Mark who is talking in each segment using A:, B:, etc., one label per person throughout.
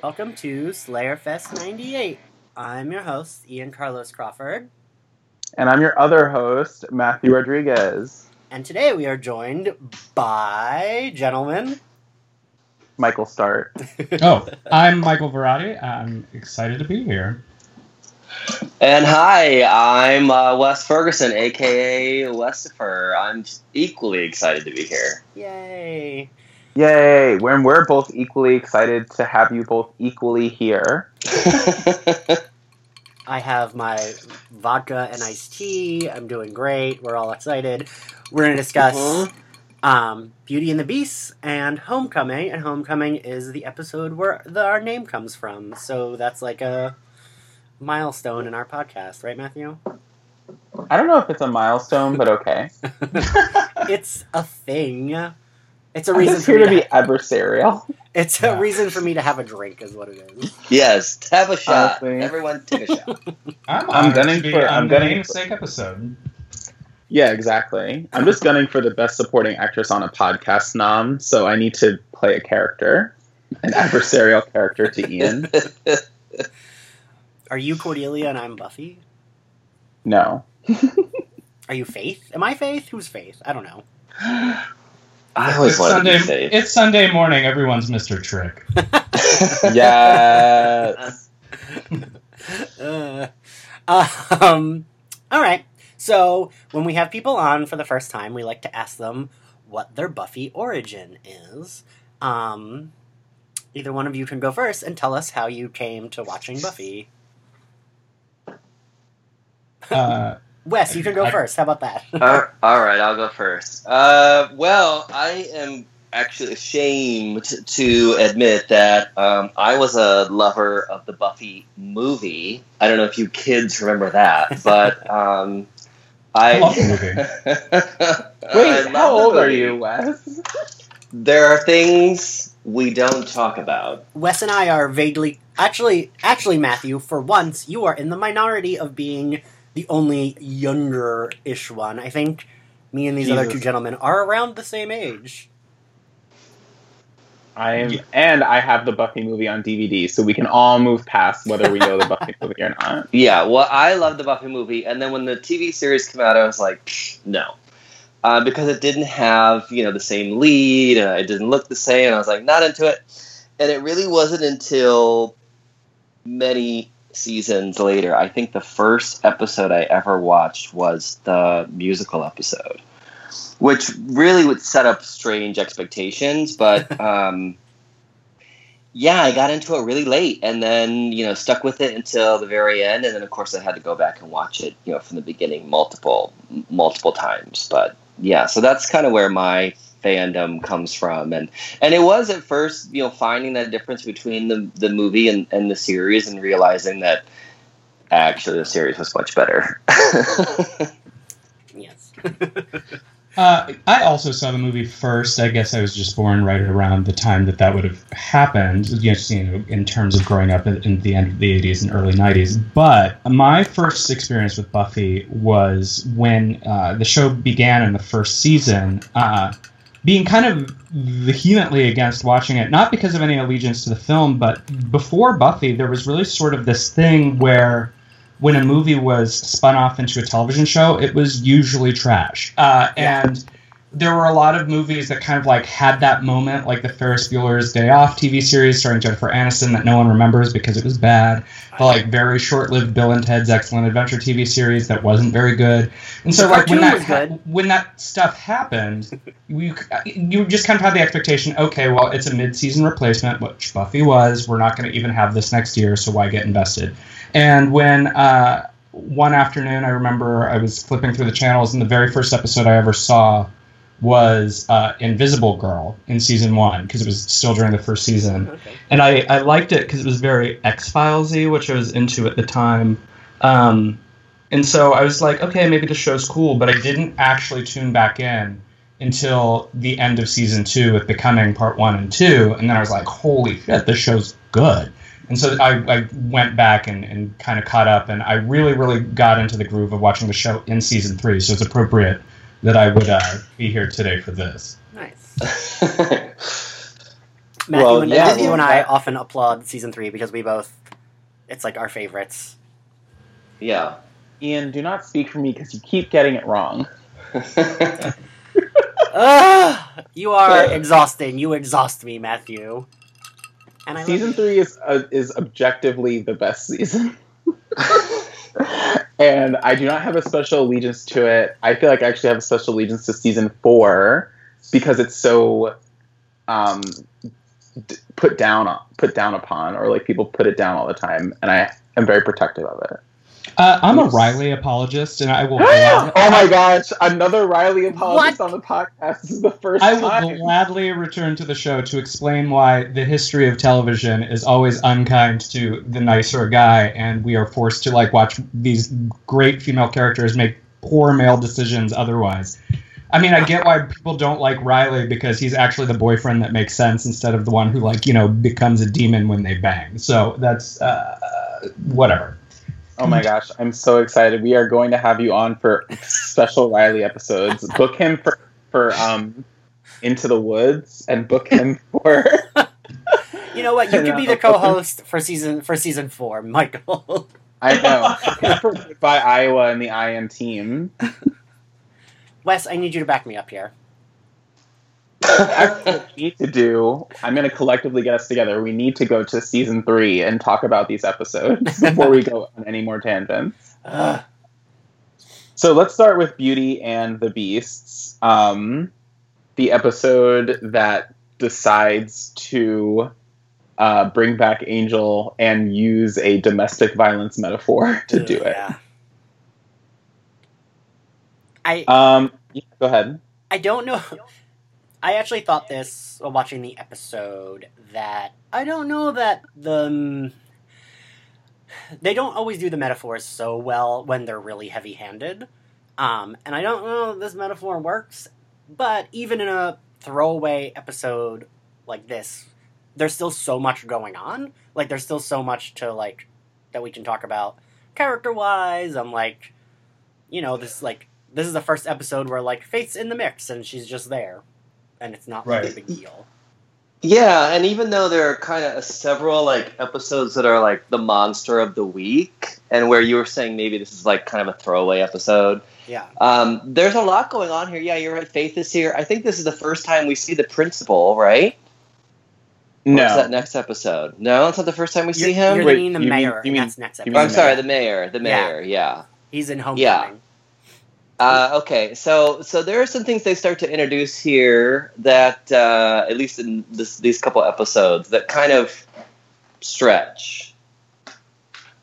A: Welcome to Slayer Fest 98. I'm your host, Ian Carlos Crawford.
B: And I'm your other host, Matthew Rodriguez.
A: And today we are joined by gentlemen.
B: Michael Start.
C: oh, I'm Michael Varrati. I'm excited to be here.
D: And hi, I'm uh, Wes Ferguson, aka Westifer. I'm equally excited to be here.
A: Yay!
B: Yay! When we're both equally excited to have you both equally here.
A: I have my vodka and iced tea. I'm doing great. We're all excited. We're going to discuss uh-huh. um, Beauty and the Beast and Homecoming. And Homecoming is the episode where the, our name comes from. So that's like a milestone in our podcast, right, Matthew?
B: I don't know if it's a milestone, but okay.
A: it's a thing. It's
B: a
A: reason
B: I'm for here to, to be adversarial.
A: It's a reason for me to have a drink, is what it is.
D: Yes, have a shot. Honestly. Everyone, take a shot.
C: I'm, I'm gunning for. I'm gunning for episode.
B: Yeah, exactly. I'm just gunning for the best supporting actress on a podcast nom, so I need to play a character, an adversarial character to Ian.
A: Are you Cordelia and I'm Buffy?
B: No.
A: Are you Faith? Am I Faith? Who's Faith? I don't know.
D: I always
C: it's Sunday, It's Sunday morning. Everyone's Mr. Trick.
B: yes.
A: uh, um, all right. So when we have people on for the first time, we like to ask them what their Buffy origin is. Um, either one of you can go first and tell us how you came to watching Buffy.
C: Uh,
A: Wes, you can go I, first. How about that?
D: uh, all right, I'll go first. Uh, well, I am actually ashamed to admit that um, I was a lover of the Buffy movie. I don't know if you kids remember that, but um, I,
C: love the
B: movie. Wait, how old are you, Wes?
D: There are things we don't talk about.
A: Wes and I are vaguely actually actually Matthew, for once you are in the minority of being the only younger ish one. I think me and these Jesus. other two gentlemen are around the same age.
B: I am, yeah. and I have the Buffy movie on DVD, so we can all move past whether we know the Buffy movie or not.
D: Yeah, well, I love the Buffy movie, and then when the TV series came out, I was like, no, uh, because it didn't have you know the same lead, and it didn't look the same, and I was like, not into it. And it really wasn't until many seasons later, I think the first episode I ever watched was the musical episode, which really would set up strange expectations. But um, yeah, I got into it really late, and then you know stuck with it until the very end, and then of course I had to go back and watch it, you know, from the beginning multiple multiple times. But yeah, so that's kind of where my fandom comes from and and it was at first you know finding that difference between the the movie and, and the series and realizing that actually the series was much better
A: yes
C: uh, I also saw the movie first. I guess I was just born right around the time that that would have happened. You know, in terms of growing up in, in the end of the '80s and early '90s. But my first experience with Buffy was when uh, the show began in the first season. Uh, being kind of vehemently against watching it, not because of any allegiance to the film, but before Buffy, there was really sort of this thing where when a movie was spun off into a television show, it was usually trash. Uh, and there were a lot of movies that kind of like had that moment, like the Ferris Bueller's Day Off TV series starring Jennifer Aniston that no one remembers because it was bad. The like very short-lived Bill and Ted's Excellent Adventure TV series that wasn't very good. And so like when that ha- when that stuff happened, you you just kind of had the expectation, okay, well it's a mid-season replacement, which Buffy was. We're not going to even have this next year, so why get invested? And when uh, one afternoon, I remember I was flipping through the channels, and the very first episode I ever saw was uh, Invisible Girl in season one because it was still during the first season, okay. and I, I liked it because it was very X Filesy, which I was into at the time. Um, and so I was like, okay, maybe the show's cool, but I didn't actually tune back in until the end of season two with Becoming Part One and Two, and then I was like, holy shit, this show's good. And so I, I went back and, and kind of caught up, and I really, really got into the groove of watching the show in season three. So it's appropriate that I would uh, be here today for this.
A: Nice. Matthew,
B: Well,
A: and,
B: yeah,
A: Matthew
B: well,
A: and I
B: that-
A: often applaud season three because we both, it's like our favorites.
D: Yeah.
B: Ian, do not speak for me because you keep getting it wrong.
A: Ugh, you are exhausting. You exhaust me, Matthew. And I
B: season
A: you.
B: three is uh, is objectively the best season, and I do not have a special allegiance to it. I feel like I actually have a special allegiance to season four because it's so um, d- put down put down upon, or like people put it down all the time, and I am very protective of it.
C: Uh, I'm a Riley apologist, and I will.
B: oh my gosh, another Riley apologist
A: What?
B: on the podcast. This is the first
C: I will
B: time.
C: gladly return to the show to explain why the history of television is always unkind to the nicer guy, and we are forced to like watch these great female characters make poor male decisions otherwise. I mean, I get why people don't like Riley because he's actually the boyfriend that makes sense instead of the one who like you know becomes a demon when they bang. So that's uh, whatever.
B: Oh my gosh, I'm so excited. We are going to have you on for special Riley episodes. Book him for for um Into the Woods and book him for
A: You know what? You could be the co-host for season for season four, Michael.
B: I know. Book him for Goodbye Iowa and the IM team.
A: Wes, I need you to back me up here.
B: Actually, need to do, I'm gonna collectively get us together. We need to go to season three and talk about these episodes before we go on any more tangents. So let's start with Beauty and the Beasts. Um, the episode that decides to uh, bring back Angel and use a domestic violence metaphor to do it.
A: Yeah. I
B: Um, yeah, go ahead.
A: I don't know. I actually thought this while watching the episode that I don't know that the um, they don't always do the metaphors so well when they're really heavy-handed. Um, and I don't know if this metaphor works, but even in a throwaway episode like this, there's still so much going on. Like there's still so much to like that we can talk about character-wise. I'm like, you know, this like this is the first episode where like Faith's in the mix and she's just there, and it's not like a big deal.
D: Yeah, and even though there are kind of several like episodes that are like the monster of the week, and where you were saying maybe this is like kind of a throwaway episode,
A: Yeah,
D: um, there's a lot going on here. Yeah, you're right. Faith is here. I think this is the first time we see the principal, right? Or is that next episode? No, it's not the first time we see
A: you're,
D: him.
A: you're
B: Wait,
A: the
B: you mean-
A: mayor,
B: you mean-
A: that's next episode.
B: mean
D: I'm
B: the
D: sorry,
B: mayor.
D: the mayor. The
A: Yeah.
D: mayor. Yeah.
A: He's in homecoming.
D: Yeah. Uh, okay, so so there are some things they start to introduce here that, uh, at least in this, these couple episodes, that kind of stretch,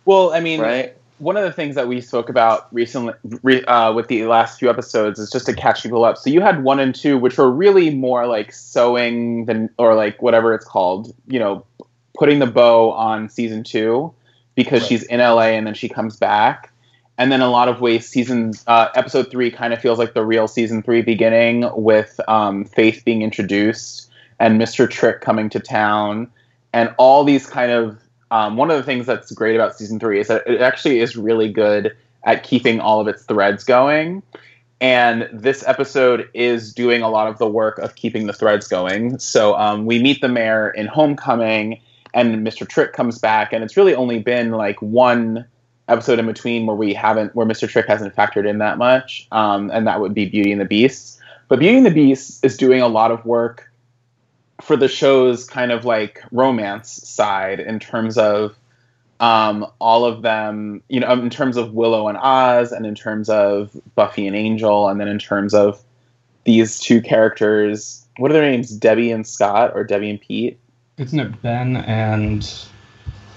B: well, I mean,
D: right?
B: one of the things that we spoke about recently re, uh, with the last few episodes is just to catch people up. So you had one and two, which were really more like sewing the or like whatever it's called, you know, putting the bow on season two because
C: Right.
B: she's in LA and then she comes back. And then a lot of ways, season uh, episode three kind of feels like the real season three beginning with um, Faith being introduced and Mr. Trick coming to town and all these kind of um, one of the things that's great about season three is that it actually is really good at keeping all of its threads going. And this episode is doing a lot of the work of keeping the threads going. So um, we meet the mayor in Homecoming, and Mr. Trick comes back, and it's really only been like one episode in between where we haven't, where Mr. Trick hasn't factored in that much, um, and that would be Beauty and the Beast. But Beauty and the Beast is doing a lot of work for the show's kind of like romance side in terms of um, all of them, you know, in terms of Willow and Oz, and in terms of Buffy and Angel, and then in terms of these two characters. What are their names? Debbie and Scott, or Debbie and Pete?
C: Isn't it Ben and?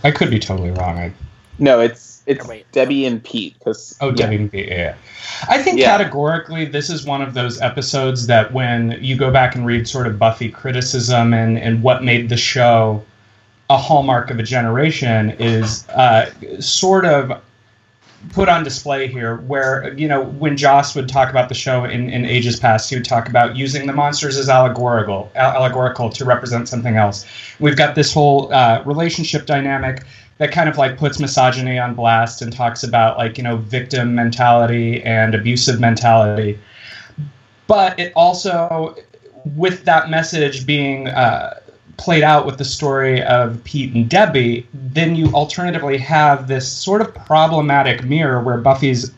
C: I could be totally wrong. I
B: No, it's it's
A: Or wait.
B: Debbie and Pete. Because
C: Oh, Debbie and Pete, yeah. I think
D: Yeah.
C: categorically, this is one of those episodes that when you go back and read sort of Buffy criticism and, and what made the show a hallmark of a generation is uh, sort of put on display here where you know when joss would talk about the show in, in ages past he would talk about using the monsters as allegorical allegorical to represent something else we've got this whole uh, relationship dynamic that kind of like puts misogyny on blast and talks about like you know victim mentality and abusive mentality. But it also with that message being uh, played out with the story of Pete and Debbie, then you alternatively have this sort of problematic mirror where Buffy's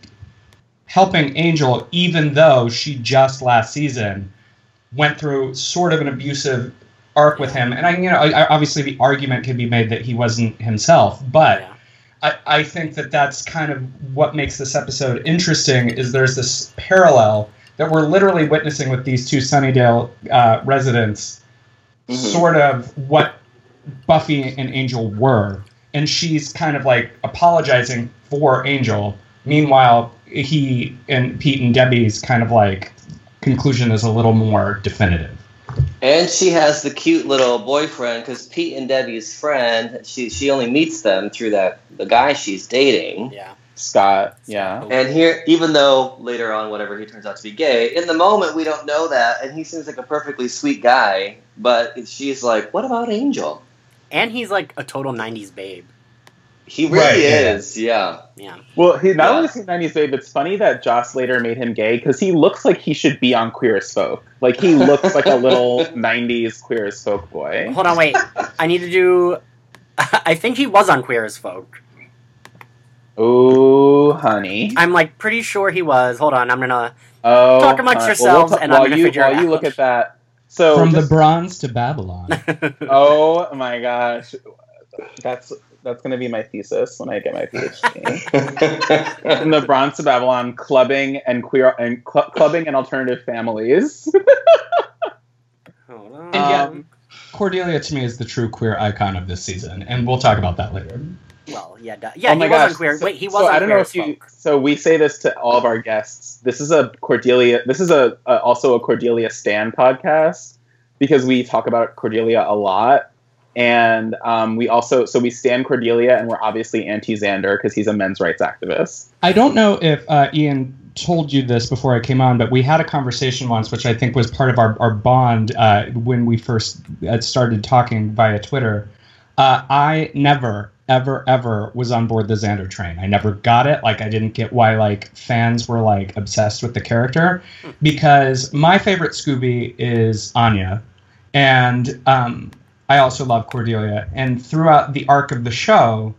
C: helping Angel, even though she just last season went through sort of an abusive arc with him. And I, you know, I, obviously the argument can be made that he wasn't himself, but.
A: Yeah.
C: I, I think that that's kind of what makes this episode interesting is there's this parallel that we're literally witnessing with these two Sunnydale uh, residents
D: Mhm.
C: sort of what Buffy and Angel were. And she's kind of like apologizing for Angel. Meanwhile, he and Pete and Debbie's kind of like conclusion is a little more definitive.
D: And she has the cute little boyfriend because Pete and Debbie's friend. She she only meets them through that the guy she's dating.
A: Yeah.
B: Scott. Yeah.
D: And here, even though later on, whatever he turns out to be gay, in the moment we don't know that, and he seems like a perfectly sweet guy. But she's like, "What about Angel?"
A: And he's like a total '90s babe.
D: He really
C: Right,
D: is. Yeah.
A: Yeah.
B: Well, he not
D: Yeah.
B: only is he 90s babe, it's funny that Joss later made him gay because he looks like he should be on Queer as Folk. Like he looks like a little 90s Queer as Folk boy.
A: Hold on, wait. I need to do. I think he was on Queer as Folk.
B: Oh, honey.
A: I'm like pretty sure he was. Hold on, I'm gonna.
B: Oh,
A: Talk amongst
B: hon-
A: yourselves,
B: ta-
A: and I'm gonna
B: you,
A: figure it
B: while you look at that. So
C: From the bronze to Babylon.
B: oh my gosh, that's that's gonna be my thesis when I get my PhD. From the Bronze to Babylon, clubbing and queer and cl- clubbing and alternative families.
A: Hold on.
C: And yeah,
B: Um,
C: Cordelia to me is the true queer icon of this season, and we'll talk about that later.
A: Well, yeah, duh. yeah,
B: oh my
A: he was
B: gosh.
A: on Queer.
B: So-
A: wait, he was
B: so I don't
A: Queer
B: know if you.
A: Folk.
B: So we say this to all of our guests. This is a Cordelia. This is a, a also a Cordelia Stan podcast because we talk about Cordelia a lot, and um, we also so we stand Cordelia, and we're obviously anti Xander because he's a men's rights activist.
C: I don't know if uh, Ian told you this before I came on, but we had a conversation once, which I think was part of our, our bond uh, when we first uh, started talking via Twitter. Uh, I never, ever, ever was on board the Xander train. I never got it. Like, I didn't get why like fans were like obsessed with the character, because my favorite Scooby is Anya, and um, I also love Cordelia. And throughout the arc of the show,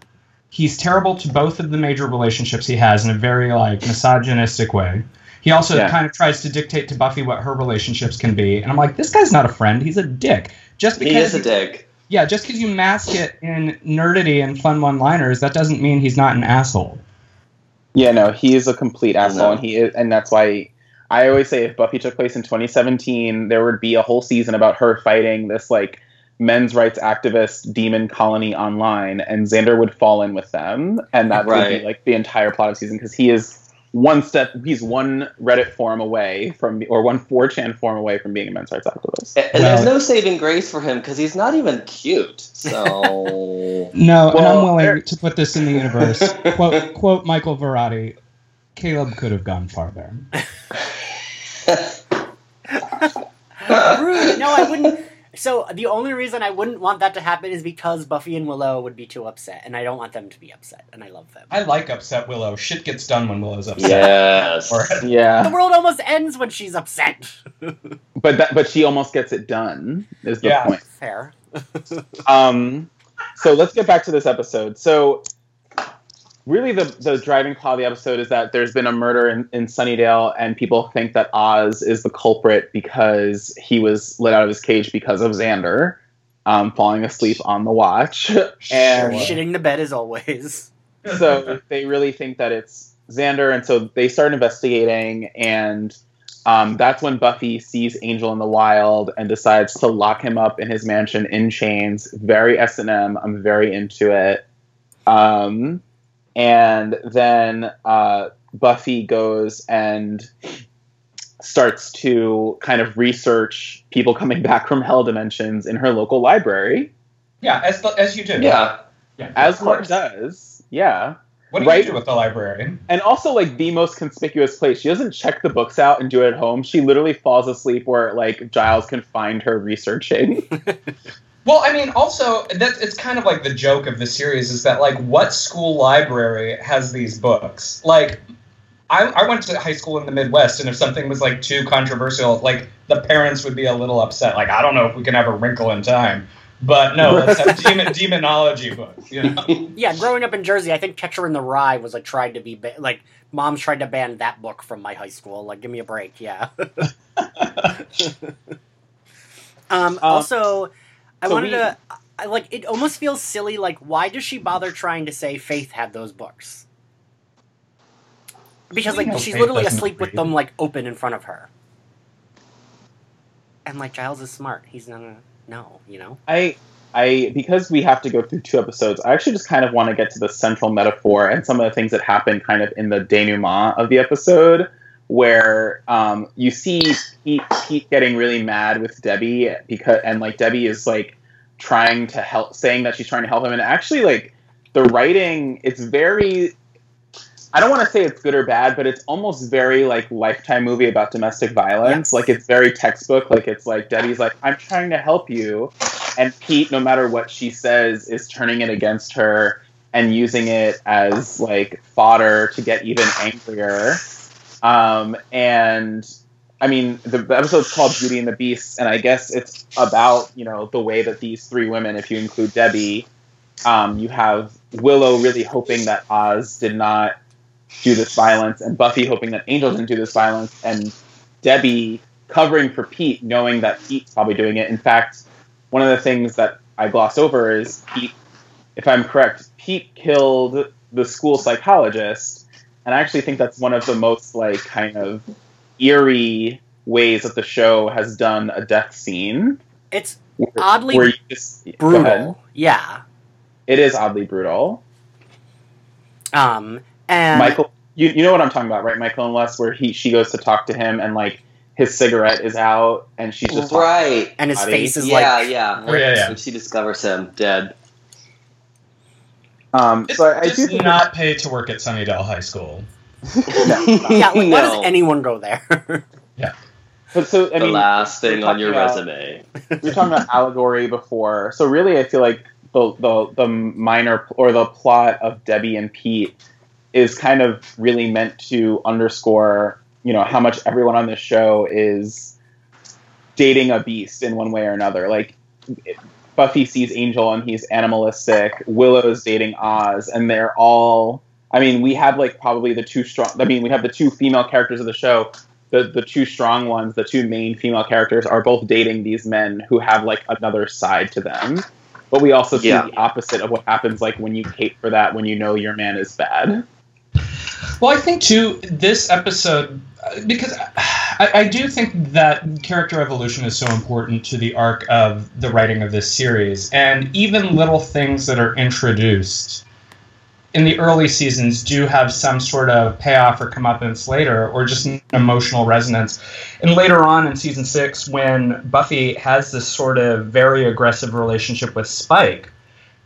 C: he's terrible to both of the major relationships he has in a very like misogynistic way. He also
B: Yeah.
C: kind of tries to dictate to Buffy what her relationships can be, and I'm like, this guy's not a friend. He's a dick. Just because
D: he is a dick.
C: yeah, just because you mask it in nerdity and fun one-liners, that doesn't mean he's not an asshole.
B: Yeah, no, he is a complete asshole, and he is, and that's why I always say if Buffy took place in 2017, there would be a whole season about her fighting this like men's rights activist demon colony online, and Xander would fall in with them, and that would be like the entire plot of season because he is one step, he's one Reddit forum away from, or one 4chan forum away from being a men's rights activist.
D: And, and
C: Well-
D: there's no saving grace for him because he's not even cute. So
C: No, and I'm willing
B: there-
C: to put this in the universe. quote, quote Michael Varrati, Caleb could have gone farther.
A: Rude. No, I wouldn't. So the only reason I wouldn't want that to happen is because Buffy and Willow would be too upset, and I don't want them to be upset, and I love them.
C: I like upset Willow. Shit gets done when Willow's upset.
D: yes.
C: Or-
A: The world almost ends when she's upset.
B: but that, but she almost gets it done. Is the
C: Yeah.
B: point?
A: Fair.
B: um, so let's get back to this episode. So, really, the the driving plot of the episode is that there's been a murder in, in Sunnydale, and people think that Oz is the culprit because he was let out of his cage because of Xander um, falling asleep on the watch, and
A: Shitting the bed as always.
B: so they really think that it's Xander, and so they start investigating, and um, that's when Buffy sees Angel in the wild and decides to lock him up in his mansion in chains. Very S and M. I'm very into it. Um, and then uh, Buffy goes and starts to kind of research people coming back from hell dimensions in her local library,
C: Yeah, as, the, as you do.
D: Yeah.
C: yeah.
B: as
C: of
B: one does. Yeah.
C: What do
B: Right.
C: you do with the library?
B: and also like the most conspicuous place. She doesn't check the books out and do it at home. She literally falls asleep where like Giles can find her researching.
C: Well, I mean, also that it's kind of like the joke of the series is that like what school library has these books? Like, I, I went to high school in the Midwest, and if something was like too controversial, like the parents would be a little upset. Like, I don't know if we can have a Wrinkle in Time, But no, let's have demon, demonology book. You know?
A: Yeah, growing up in Jersey, I think Catcher in the Rye was like tried to be ba- like moms tried to ban that book from my high school. Like, give me a break. Yeah. um, also, I
B: so
A: wanted
B: we-
A: to. I, like, it almost feels silly. Like, why does she bother trying to say Faith had those books? Because like she's
C: Faith
A: literally asleep with them like open in front of her. And like Giles is smart. He's not gonna know, you know.
B: I I because we have to go through two episodes, I actually just kind of want to get to the central metaphor and some of the things that happen kind of in the denouement of the episode, where um, you see Pete, Pete getting really mad with Debbie because and like Debbie is like trying to help, saying that she's trying to help him, and actually like the writing, it's very. I don't want to say it's good or bad, but it's almost very like lifetime movie about domestic violence.
A: Yes.
B: Like it's very textbook. Like it's like Debbie's like, I'm trying to help you, and Pete, no matter what she says, is turning it against her and using it as like fodder to get even angrier. Um, and I mean, the, episode's called Beauty and the Beast, and I guess it's about you know the way that these three women, if you include Debbie, um, you have Willow really hoping that Oz did not do this violence, and Buffy hoping that Angel didn't do this violence, and Debbie covering for Pete, knowing that Pete's probably doing it. In fact, one of the things that I gloss over is Pete, if I'm correct, Pete killed the school psychologist, and I actually think that's one of the most like kind of eerie ways that the show has done a death scene.
A: It's
B: Where,
A: Oddly
B: where you just,
A: brutal. Yeah.
B: It is oddly brutal.
A: Um and
B: Michael, you, you know what I'm talking about, right? Michael and Wes, where he she goes to talk to him and like his cigarette is out and she's just
D: right.
A: and his
B: body.
A: face is
D: Yeah,
A: like
D: yeah.
C: Oh, yeah, yeah.
D: When she discovers him dead.
B: Um, so I, I
C: Does
B: do think
C: not pay to work at Sunnydale High School.
A: Yeah, like why does anyone go there? Yeah.
B: But so I
D: the
B: mean,
D: last thing on your
B: about-
D: resume.
B: we were talking about allegory before. So really, I feel like the the the minor or the plot of Debbie and Pete is kind of really meant to underscore, you know, how much everyone on this show is dating a beast in one way or another. Like Buffy sees Angel and he's animalistic. Willow's dating Oz, and they're all. I mean, we have like probably the two strong. I mean, we have the two female characters of the show. The the two strong ones, the two main female characters, are both dating these men who have like another side to them. But we also see
D: Yeah.
B: the opposite of what happens like when you hate for that when you know your man is bad.
C: Well, I think too this episode because I, I do think that character evolution is so important to the arc of the writing of this series, and even little things that are introduced in the early seasons do have some sort of payoff or comeuppance later, or just an emotional resonance. And later on in season six, when Buffy has this sort of very aggressive relationship with Spike,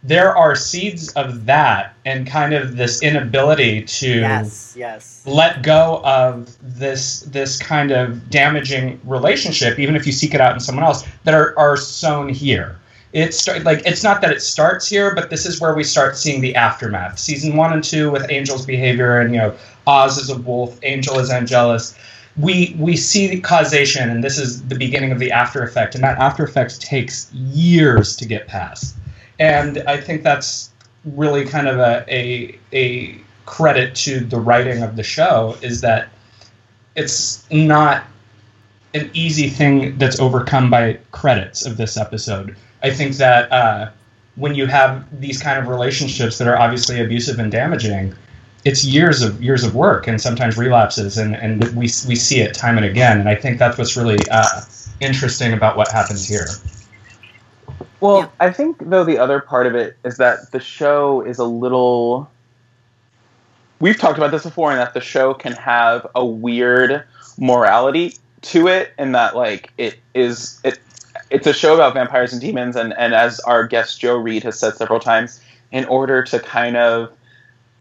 C: there are seeds of that and kind of this inability to
A: yes, yes.
C: let go of this this kind of damaging relationship, even if you seek it out in someone else, that are, are sown here. It's like it's not that it starts here, but this is where we start seeing the aftermath. Season one and two with Angel's behavior, and you know, Oz is a wolf, Angel is Angelus. We we see the causation, and this is the beginning of the after effect, and that after effect takes years to get past. And I think that's really kind of a, a a credit to the writing of the show is that it's not an easy thing that's overcome by credits of this episode. I think that uh, when you have these kind of relationships that are obviously abusive and damaging, it's years of years of work and sometimes relapses, and, and we we see it time and again. And I think that's what's really uh, interesting about what happens here.
B: Well,
A: Yeah.
B: I think though the other part of it is that the show is a little. We've talked about this before, and that the show can have a weird morality to it, and that like it is it. It's a show about vampires and demons, and and as our guest Joe Reed has said several times, in order to kind of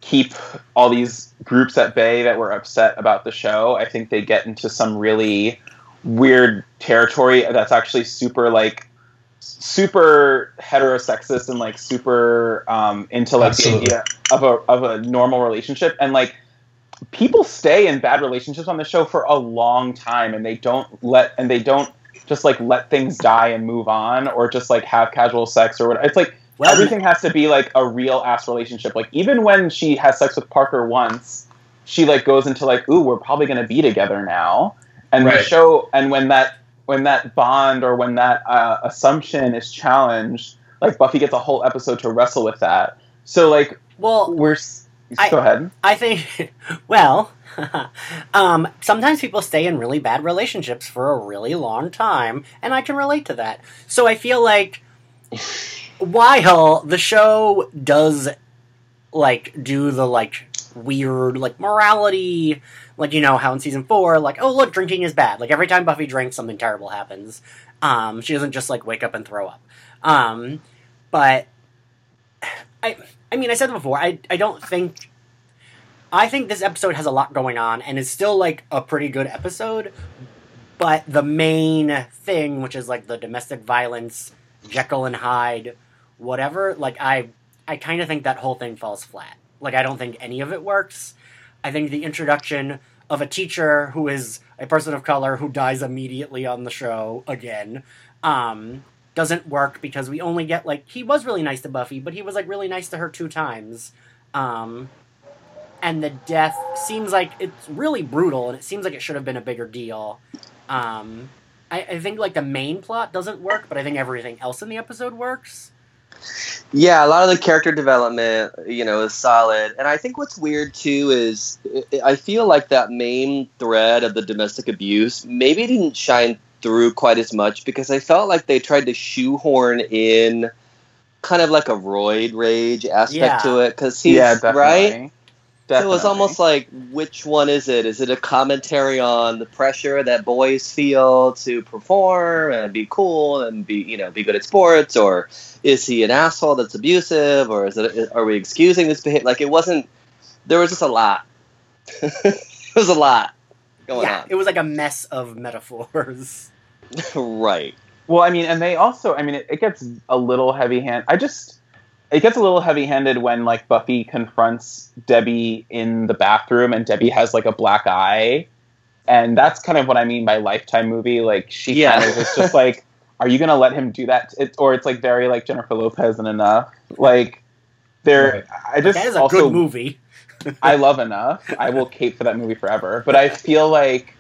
B: keep all these groups at bay that were upset about the show, I think they get into some really weird territory that's actually super like super heterosexist and like super um, into like
C: Absolutely.
B: the idea of a of a normal relationship and like people stay in bad relationships on the show for a long time and they don't let and they don't just like let things die and move on, or just like have casual sex or whatever. It's like
A: Well,
B: everything has to be like a real ass relationship. Like even when she has sex with Parker once, she like goes into like, ooh, we're probably gonna be together now. And the show, and when that when that bond or when that uh, assumption is challenged, like Buffy gets a whole episode to wrestle with that. So like
A: well,
B: we're
A: I-
B: go ahead.
A: I think, well, um, sometimes people stay in really bad relationships for a really long time, and I can relate to that. So I feel like while the show does like do the like weird like morality, like you know how in season four, like oh look, drinking is bad. Like every time Buffy drinks, something terrible happens. Um, she doesn't just like wake up and throw up. Um, but I, I mean, I said before. I, I don't think. I think this episode has a lot going on and is still like a pretty good episode. But the main thing, which is like the domestic violence, Jekyll and Hyde, whatever, like I, I kind of think that whole thing falls flat. Like I don't think any of it works. I think the introduction of a teacher who is a person of color who dies immediately on the show again, um, doesn't work because we only get like he was really nice to Buffy, but he was like really nice to her two times. Um, and the death seems like it's really brutal, and it seems like it should have been a bigger deal. Um, I, I think like the main plot doesn't work, but I think everything else in the episode works.
D: Yeah, a lot of the character development, you know, is solid. And I think what's weird too is I- I feel like that main thread of the domestic abuse maybe didn't shine through quite as much because I felt like they tried to shoehorn in kind of like a roid rage aspect
A: Yeah.
D: to it because he's
B: yeah, definitely.
D: right. So
B: Definitely.
D: it's almost like which one is it? Is it a commentary on the pressure that boys feel to perform and be cool and be you know be good at sports, or is he an asshole that's abusive, or is it are we excusing this behavior? Like it wasn't. There was just a lot. it was a lot going
A: yeah, it was like a mess of metaphors.
D: right.
B: Well, I mean, and they also, I mean, it, it gets a little heavy hand. I just, it gets a little heavy handed when like Buffy confronts Debbie in the bathroom and Debbie has like a black eye. And that's kind of what I mean by lifetime movie. Like she
D: Yeah.
B: kind of is just like, are you gonna let him do that? It, or it's like very like Jennifer Lopez and enough. Like there,
C: Right.
B: I just
A: That is a
B: also
A: good movie.
B: I love enough. I will cape for that movie forever. But I feel like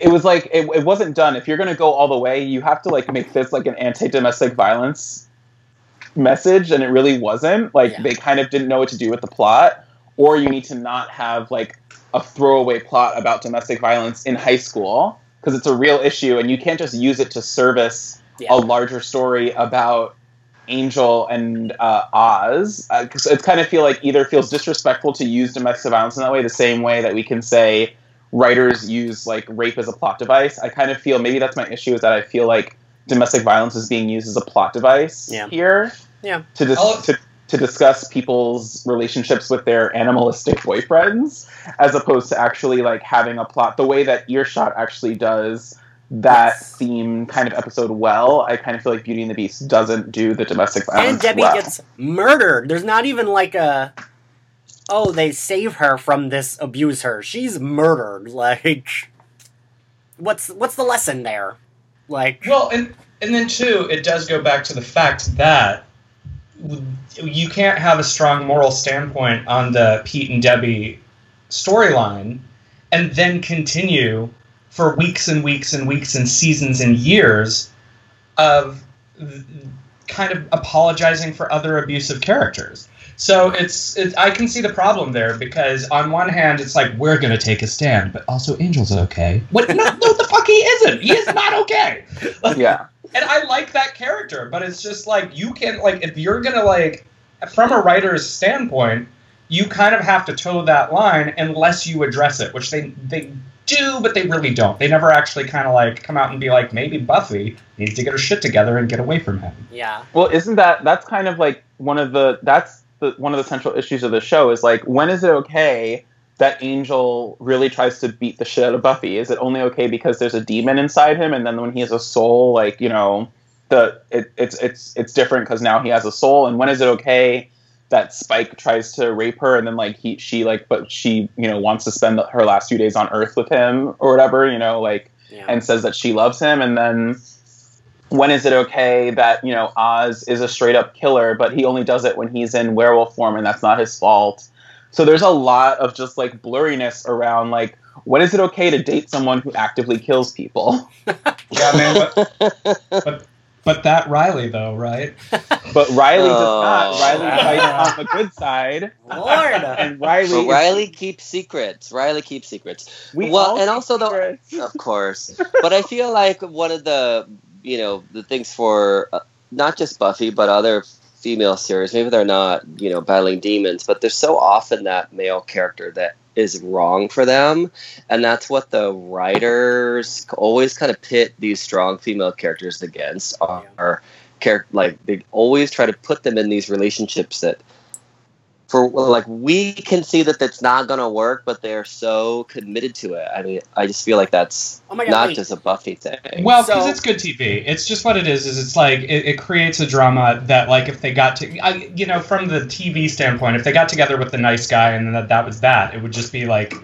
B: it was like it, it wasn't done. If you're gonna go all the way, you have to like make this like an anti-domestic violence message, and it really wasn't. Like
A: Yeah.
B: they kind of didn't know what to do with the plot, or you need to not have like a throwaway plot about domestic violence in high school because it's a real issue, and you can't just use it to service
A: Yeah.
B: a larger story about Angel and uh, Oz. Because it's kind of feel like either feels disrespectful to use domestic violence in that way, the same way that we can say writers use like rape as a plot device. I kind of feel maybe that's my issue is that I feel like domestic violence is being used as a plot device
A: Yeah.
B: here.
A: Yeah.
B: To dis- to to discuss people's relationships with their animalistic boyfriends as opposed to actually like having a plot the way that earshot actually does that
A: Yes.
B: theme kind of episode well i kind of feel like beauty and the beast doesn't do the domestic violence
A: and Debbie
B: well.
A: gets murdered. There's not even like a oh, they save her from this abuse her. She's murdered. Like what's what's the lesson there? Like
C: Well, and and then too, it does go back to the fact that you can't have a strong moral standpoint on the Pete and Debbie storyline, and then continue for weeks and weeks and weeks and seasons and years of kind of apologizing for other abusive characters. So it's, it's I can see the problem there because on one hand it's like we're gonna take a stand, but also Angel's okay. What? No, no, the fuck he isn't. He is not okay.
B: yeah
C: And I like that character, but it's just like you can like if you're gonna like from a writer's standpoint, you kind of have to toe that line unless you address it, which they they do, but they really don't. They never actually kind of like come out and be like, maybe Buffy needs to get her shit together and get away from him.
A: yeah.
B: well isn't that that's kind of like one of the that's the one of the central issues of the show is like when is it okay that angel really tries to beat the shit out of buffy is it only okay because there's a demon inside him and then when he has a soul like you know the it, it's it's it's different because now he has a soul and when is it okay that spike tries to rape her and then like he she like but she you know wants to spend her last few days on earth with him or whatever you know like
A: Yeah.
B: and says that she loves him, and then when is it okay that you know Oz is a straight up killer, but he only does it when he's in werewolf form, and that's not his fault. So there's a lot of just like blurriness around like when is it okay to date someone who actively kills people?
C: Yeah, man. But, but that Riley though, right?
B: But Riley does oh. not.
D: Oh.
B: Riley fights on the good side,
A: Lord.
B: and Riley.
D: But
B: is-
D: Riley keeps secrets. Riley keeps secrets.
B: we
D: well,
B: all
D: and
B: keep
D: also though,
B: secrets.
D: of course. But I feel like one of the you know the things for uh, not just Buffy but other female series, maybe they're not you know battling demons, but there's so often that male character that is wrong for them, and that's what the writers always kind of pit these strong female characters against are. Char- like they always try to put them in these relationships that for like we can see that that's not going to work but they're so committed to it i mean i just feel like that's
A: Oh god.
D: not
A: wait.
D: just a buffy thing
C: Well, because
A: So-
C: it's good TV. It's just what it is. Is it's like it, it creates a drama that, like, if they got to, I, you know, from the TV standpoint, if they got together with the nice guy and that that was that, it would just be like.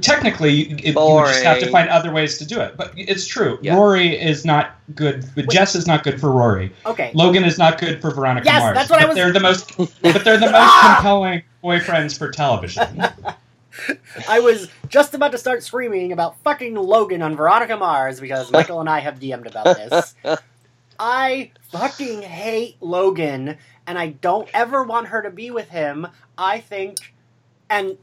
C: Technically, it, you would just have to find other ways to do it. But it's true.
D: Yeah.
C: Rory is not good.
A: Wait.
C: Jess is not good for Rory.
A: Okay.
C: Logan is not good for Veronica
A: Yes,
C: Mars.
A: that's what I was-
C: They're the most, but they're the most compelling boyfriends for television.
A: I was just about to start screaming about fucking Logan on Veronica Mars because Michael and I have DM'd about this. I fucking hate Logan and I don't ever want her to be with him. I think and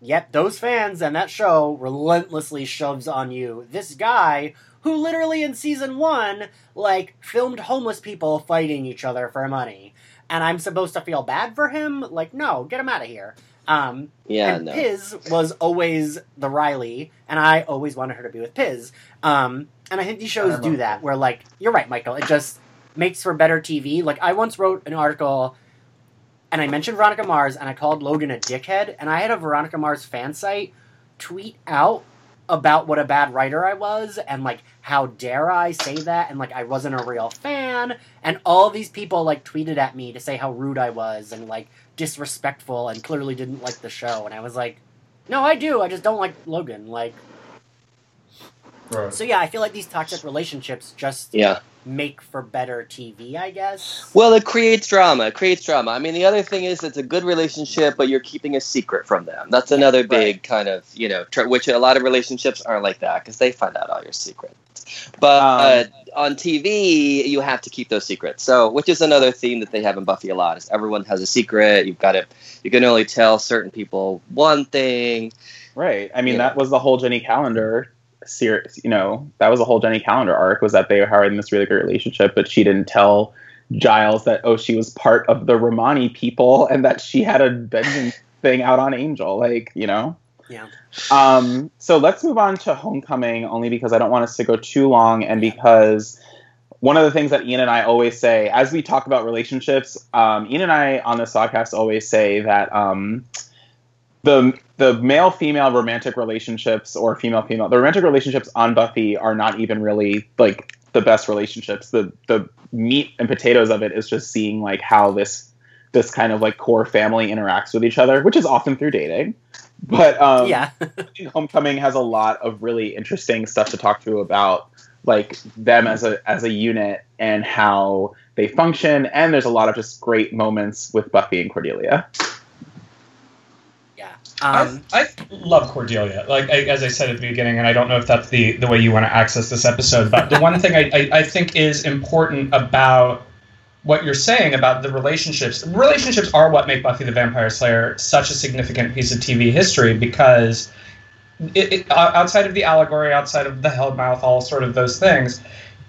A: yet those fans and that show relentlessly shoves on you this guy who literally in season 1 like filmed homeless people fighting each other for money. And I'm supposed to feel bad for him? Like no, get him out of here. Um
D: yeah
A: and
D: no
A: Piz was always the Riley, and I always wanted her to be with Piz. Um, and I think these shows do that, where like you're right, Michael. It just makes for better TV. Like I once wrote an article, and I mentioned Veronica Mars, and I called Logan a dickhead, and I had a Veronica Mars fan site tweet out about what a bad writer I was, and like how dare I say that, and like I wasn't a real fan, and all these people like tweeted at me to say how rude I was, and like disrespectful and clearly didn't like the show. And I was like, No, I do, I just don't like Logan. Like
E: Right.
A: so yeah, I feel like these toxic relationships just
D: yeah.
A: make for better TV, I guess.
D: well it creates drama. It creates drama. I mean the other thing is it's a good relationship but you're keeping a secret from them. That's another big kind of you know tr- which a lot of relationships aren't like that because they find out all your secrets. But uh, on tv you have to keep those secrets. So which is another theme that they have in buffy a lot is everyone has a secret. You've got to you can only tell certain people one thing.
B: Right. I mean,
D: Yeah.
B: that was the whole Jenny Calendar series. You know, that was the whole Jenny Calendar arc was that they were in this really great relationship, but she didn't tell Giles that oh she was part of the Romani people and that she had a vengeance thing out on Angel. Like you know.
A: Yeah.
B: Um. So let's move on to Homecoming, only because I don't want us to go too long, and because. One of the things that Ian and I always say, as we talk about relationships, um, Ian and I on this podcast always say that um, the the male female romantic relationships or female female the romantic relationships on Buffy are not even really like the best relationships. The the meat and potatoes of it is just seeing like how this this kind of like core family interacts with each other, which is often through dating. But um,
A: yeah.
B: Homecoming has a lot of really interesting stuff to talk to about like them as a as a unit and how they function and there's a lot of just great moments with Buffy and Cordelia.
A: Um
C: I, I love Cordelia, like I, as I said at the beginning, and I don't know if that's the, the way you want to access this episode, but the one thing I, I, I think is important about what you're saying about the relationships. Relationships are what make Buffy the Vampire Slayer such a significant piece of TV history because it, it, outside of the allegory, outside of the Hellmouth, all sort of those things,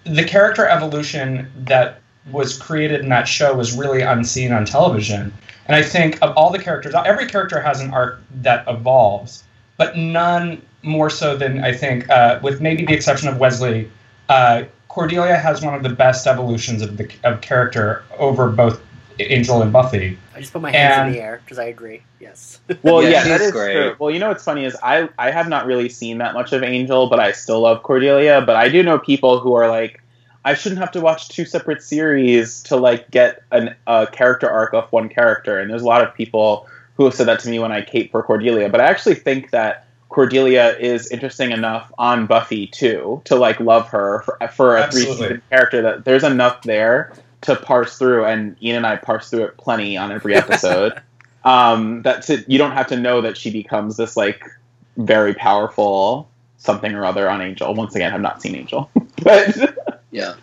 C: the character evolution that was created in that show was really unseen on television. And I think of all the characters, every character has an arc that evolves, but none more so than I think, uh, with maybe the exception of Wesley, uh, Cordelia has one of the best evolutions of the of character over both Angel and Buffy.
A: I just put my hands
C: and-
A: in the air because I agree. Yes.
B: Well,
D: Yeah,
B: yeah, that is
D: great.
B: true. Well, you know what's funny is I I have not really seen that much of Angel, but I still love Cordelia. But I do know people who are like, I shouldn't have to watch two separate series to like get an, a character arc of one character. And there's a lot of people who have said that to me when I cape for Cordelia. But I actually think that Cordelia is interesting enough on Buffy too to like love her for, for a three season character that there's enough there to parse through, and Ian and I parse through it plenty on every episode. um, that to, you don't have to know that she becomes this like very powerful something or other on Angel. Once again, I've not seen Angel, but
D: Yeah.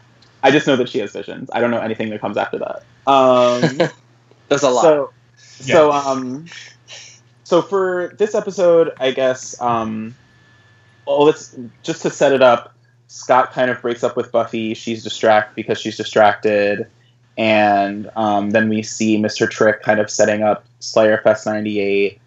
B: I just know that she has visions. I don't know anything that comes after that. Um,
D: There's a lot.
B: so, so um, so for this episode, I guess um, well, let's just to set it up. Scott kind of breaks up with Buffy. She's distracted because she's distracted, and um, then we see Mr. Trick kind of setting up Slayer Fest '98,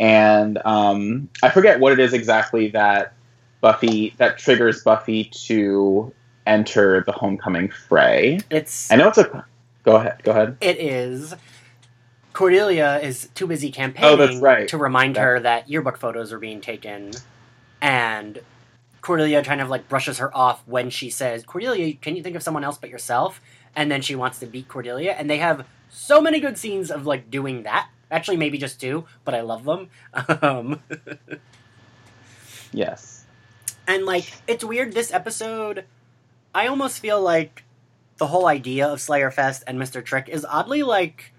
B: and um, I forget what it is exactly that Buffy that triggers Buffy to enter the homecoming fray.
A: It's
B: I know it's a. Go ahead. Go ahead.
A: it is Cordelia is too busy campaigning
B: Oh, right.
A: to remind
B: That-
A: her that yearbook photos are being taken, and Cordelia kind of like brushes her off when she says, "Cordelia, can you think of someone else but yourself?" And then she wants to beat Cordelia, and they have so many good scenes of like doing that. Actually, maybe just two, but I love them. Um,
B: Yes.
A: and like it's weird this episode i almost feel like the whole idea of slayer fest and mr trick is oddly like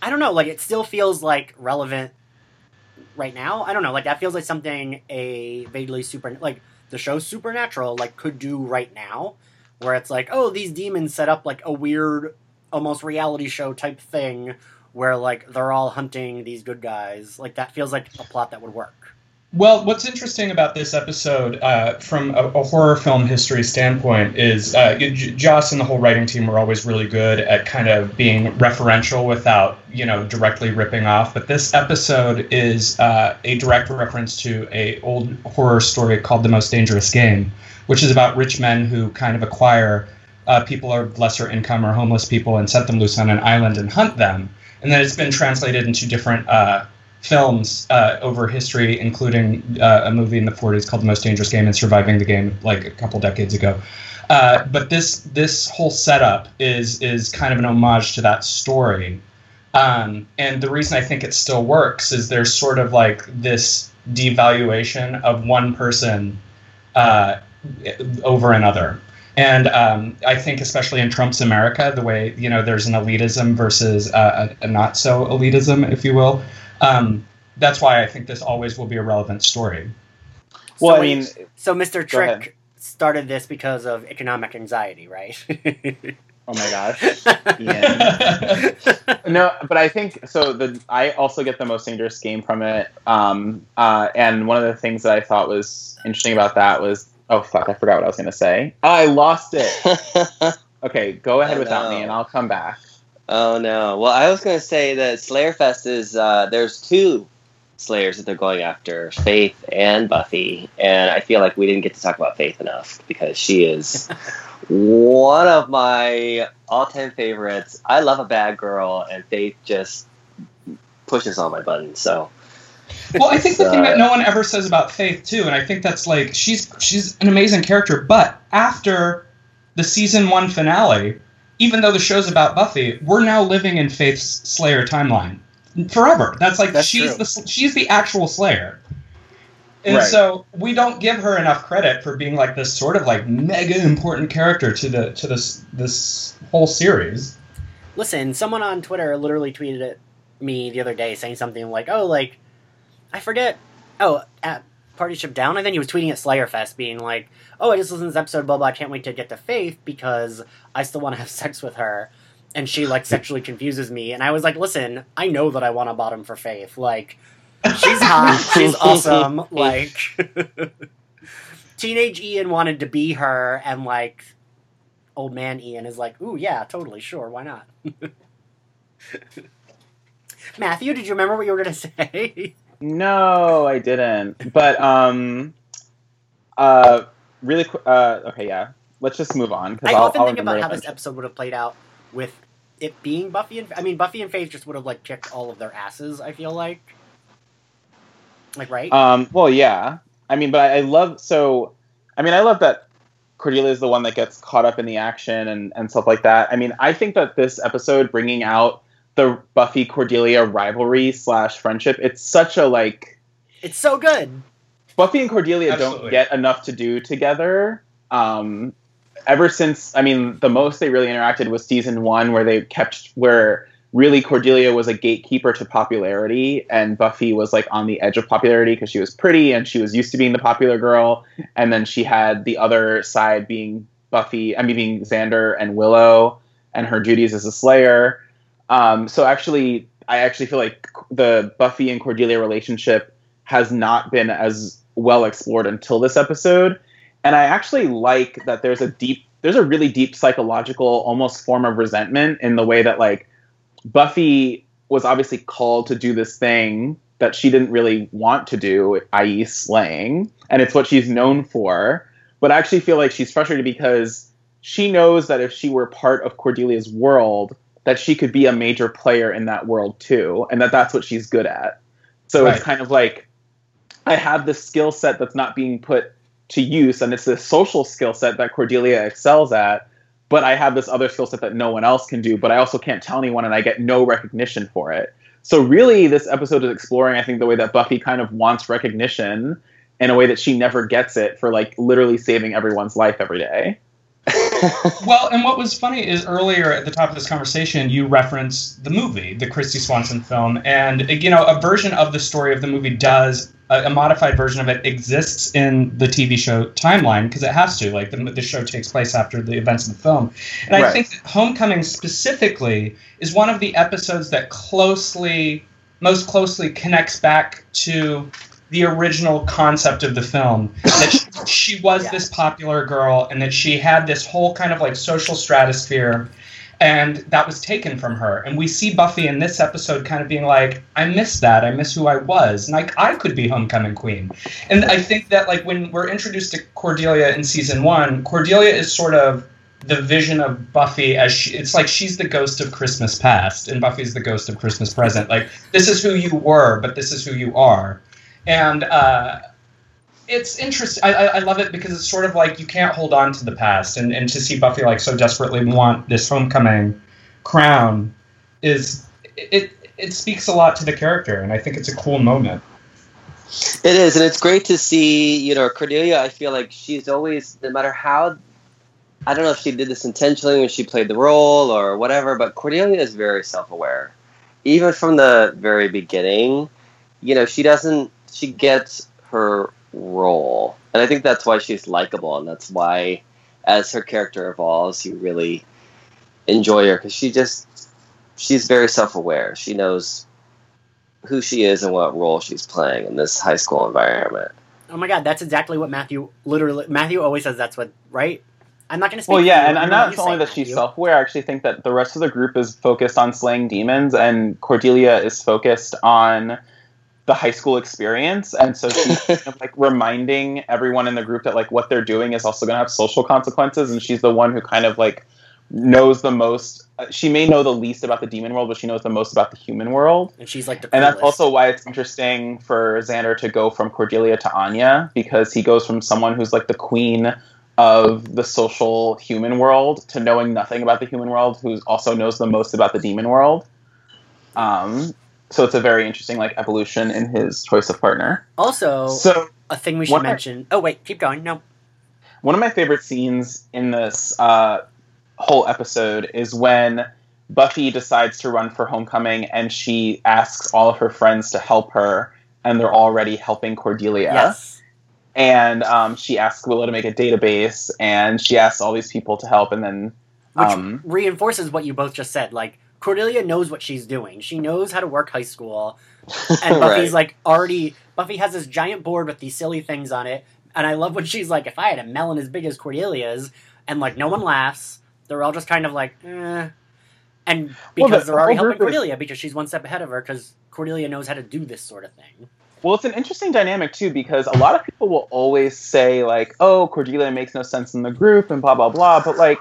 A: i don't know like it still feels like relevant right now. I don't know like that feels like something a vaguely super like the show supernatural like could do right now where it's like oh these demons set up like a weird almost reality show type thing where like they're all hunting these good guys. Like that feels like a plot that would work
C: Well, what's interesting about this episode, uh, from a, a horror film history standpoint, is uh, Joss and the whole writing team were always really good at kind of being referential without, you know, directly ripping off. But this episode is uh, a direct reference to a old horror story called The Most Dangerous Game, which is about rich men who kind of acquire uh, people of lesser income or homeless people and set them loose on an island and hunt them. And then it's been translated into different uh, films uh, over history, including uh, a movie in the 40s called The Most Dangerous Game and Surviving the Game, like a couple decades ago. Uh, but this this whole setup is is kind of an homage to that story, um, and the reason I think it still works is there's sort of like this devaluation of one person uh, over another. And um, I think, especially in Trump's America, the way you know there's an elitism versus uh, a, a not so elitism, if you will. Um, that's why I think this always will be a relevant story.
B: Well,
A: So
B: I mean,
A: wait, So Mr.
B: Go ahead.
A: Trick started this because of economic anxiety, right?
B: oh my gosh. No, but I think so. The I also get the most dangerous game from it. Um, uh, and one of the things that I thought was interesting about that was oh fuck, I forgot what I was gonna say. I lost it. Okay, go ahead
D: Oh,
B: without me, and I'll come back.
D: Oh no. Well, I was going to say that Slayer Fest is uh, there's two Slayers that they're going after, Faith and Buffy, and I feel like we didn't get to talk about Faith enough because she is one of my all-time favorites. I love a bad girl, and Faith just pushes all my buttons. So
C: well, I think the thing
D: Uh,
C: that no one ever says about Faith too, and I think that's like she's she's an amazing character, but after the season one finale, even though the show's about Buffy, we're now living in Faith's Slayer timeline forever. That's like
A: That's
C: she's
A: true.
C: the she's the actual Slayer. And
B: Right.
C: so we don't give her enough credit for being like this sort of like mega important character to the to this this whole series.
A: Listen, someone on Twitter literally tweeted at me the other day saying something like, "Oh, like I forget. Oh, at Party Ship Down, I think he was tweeting at Slayer Fest, being like, "Oh, I just listened to this episode, blah blah. I can't wait to get to Faith because I still want to have sex with her." And she like sexually confuses me, and I was like, "Listen, I know that I want a bottom for Faith. Like, she's hot, she's awesome. Like, teenage Ian wanted to be her, and like, old man Ian is like, "Ooh, yeah, totally, sure, why not?" Matthew, did you remember what you were gonna say?
B: No, I didn't. But um, uh, really quick. Uh, okay, yeah. Let's just move on because
A: I
B: I'll,
A: often
B: I'll
A: think about how this episode would have played out with it being Buffy and I mean Buffy and Faith just would have like kicked all of their asses. I feel like, like right?
B: Um, well, yeah. I mean, but I, I love so. I mean, I love that Cordelia is the one that gets caught up in the action and and stuff like that. I mean, I think that this episode bringing out the Buffy Cordelia rivalry slash friendship, it's such a like.
A: It's so good.
B: Buffy and Cordelia
C: Absolutely.
B: don't get enough to do together. Um, ever since, I mean, the most they really interacted was season one, where they kept where really Cordelia was a gatekeeper to popularity, and Buffy was like on the edge of popularity because she was pretty and she was used to being the popular girl, and then she had the other side being Buffy, I mean, being Xander and Willow, and her duties as a Slayer. Um, so actually, I actually feel like the Buffy and Cordelia relationship has not been as well explored until this episode, and I actually like that there's a deep, there's a really deep psychological, almost form of resentment in the way that like Buffy was obviously called to do this thing that she didn't really want to do, i.e., slaying, and it's what she's known for. But I actually feel like she's frustrated because she knows that if she were part of Cordelia's world, that she could be a major player in that world too, and that that's what she's good at. So
C: Right.
B: it's kind of like I have this skill set that's not being put to use, and it's this social skill set that Cordelia excels at. But I have this other skill set that no one else can do, but I also can't tell anyone, and I get no recognition for it. So really, this episode is exploring, I think, the way that Buffy kind of wants recognition in a way that she never gets it for like literally saving everyone's life every day.
C: Well, and what was funny is earlier at the top of this conversation, you referenced the movie, the Kristy Swanson film, and you know, a version of the story of the movie does a, a modified version of it exists in the TV show timeline because it has to. Like the, the show takes place after the events of the film, and I think that Homecoming specifically is one of the episodes that closely, most closely connects back to the original concept of the film that she, she was
A: Yeah.
C: this popular girl and that she had this whole kind of like social stratosphere and that was taken from her. And we see buffy in this episode kind of being like i miss that. I miss who i was. And like i could be homecoming queen. And i think that like when we're introduced to cordelia in season one cordelia is sort of the vision of buffy as she it's like she's the ghost of christmas past and buffy's the ghost of christmas present. Like this is who you were but this is who you are and uh, it's interesting. I, I, love it because it's sort of like you can't hold on to the past, and, and to see Buffy like so desperately want this homecoming crown is it it speaks a lot to the character, and I think it's a cool moment.
D: It is, and it's great to see, you know, Cordelia. I feel like she's always, no matter how, I don't know if she did this intentionally when she played the role or whatever, but Cordelia is very self aware. Even from the very beginning, you know, she doesn't, she gets her role. And I think that's why she's likable, and that's why, as her character evolves, you really enjoy her because she just, she's very self aware. She knows who she is and what role she's playing in this high school environment.
A: Oh my god, that's exactly what Matthew literally. Matthew always says that's what right. I'm not going to speak.
B: Well, yeah, and,
A: I'm
B: and
A: gonna
B: not
A: you
B: only
A: say,
B: that she's self-aware. I actually think that the rest of the group is focused on slaying demons, and Cordelia is focused on the high school experience, and so she's kind of like reminding everyone in the group that like what they're doing is also going to have social consequences, and she's the one who kind of like knows the most. uh, She may know the least about the demon world, but she knows the most about the human world.
A: and she's like the
B: And that's also why it's interesting for Xander to go from Cordelia to Anya because he goes from someone who's like the queen of the social human world to knowing nothing about the human world, who also knows the most about the demon world. Um, so it's a very interesting like evolution in his choice of partner.
A: also
B: So
A: a thing we should mention. Oh wait, keep going. No,
B: one of my favorite scenes in this uh, whole episode is when Buffy decides to run for homecoming and she asks all of her friends to help her, and they're already helping Cordelia.
A: yes,
B: And um, she asks Willow to make a database, and she asks all these people to help, and then
A: which
B: um,
A: reinforces what you both just said. Like Cordelia knows what she's doing. She knows how to work high school, and Buffy's like already. Buffy has this giant board with these silly things on it, and I love when she's like, "If I had a melon as big as Cordelia's," and like no one laughs. They're all just kind of like, eh. And
B: Well,
A: because
B: the
A: they're already helping
B: is-
A: Cordelia because she's one step ahead of her because Cordelia knows how to do this sort of thing.
B: Well, it's an interesting dynamic too because a lot of people will always say like, "Oh, Cordelia makes no sense in the group," and blah blah blah. But like,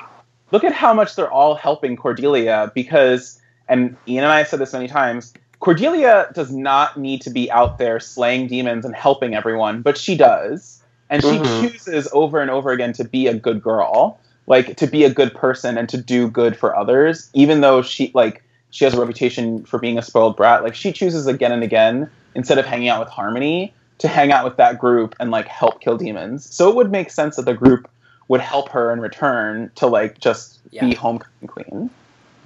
B: look at how much they're all helping Cordelia because, and Ian and I have said this many times. Cordelia does not need to be out there slaying demons and helping everyone, but she does, and she
D: Mhm.
B: chooses over and over again to be a good girl, like to be a good person and to do good for others, even though she like she has a reputation for being a spoiled brat. Like she chooses again and again instead of hanging out with Harmony to hang out with that group and like help kill demons. So it would make sense that the group would help her in return to like just
A: Yeah.
B: be homecoming queen.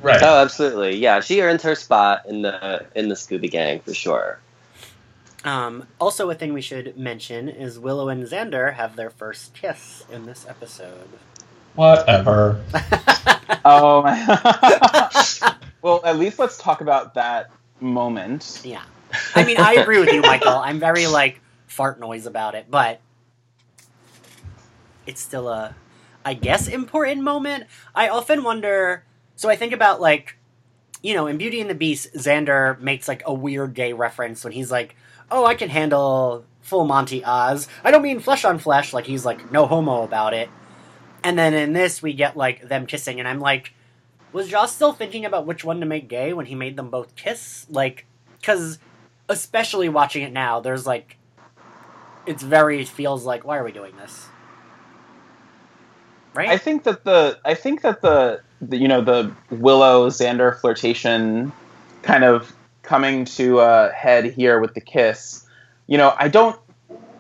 C: Right.
D: Oh, absolutely. Yeah, she earns her spot in the in the Scooby Gang for sure.
A: Um, also, a thing we should mention is Willow and Xander have their first kiss in this episode.
C: Whatever.
B: Oh my. well, at least let's talk about that moment.
A: yeah. I mean, I agree with you, Michael. I'm very, like, fart noise about it, but it's still a, I guess, important moment. I often wonder. So I think about, like, you know, in Beauty and the Beast, Xander makes, like, a weird gay reference when he's like, oh, I can handle full Monty Oz. I don't mean flesh on flesh, like, he's, like, no homo about it. And then in this, we get, like, them kissing, and I'm like, was Joss still thinking about which one to make gay when he made them both kiss? Like, because especially watching it now, there's like, it's very feels like why are we doing this? Right?
B: I think that the I think that the, the you know the Willow Xander flirtation kind of coming to a head here with the kiss. You know, I don't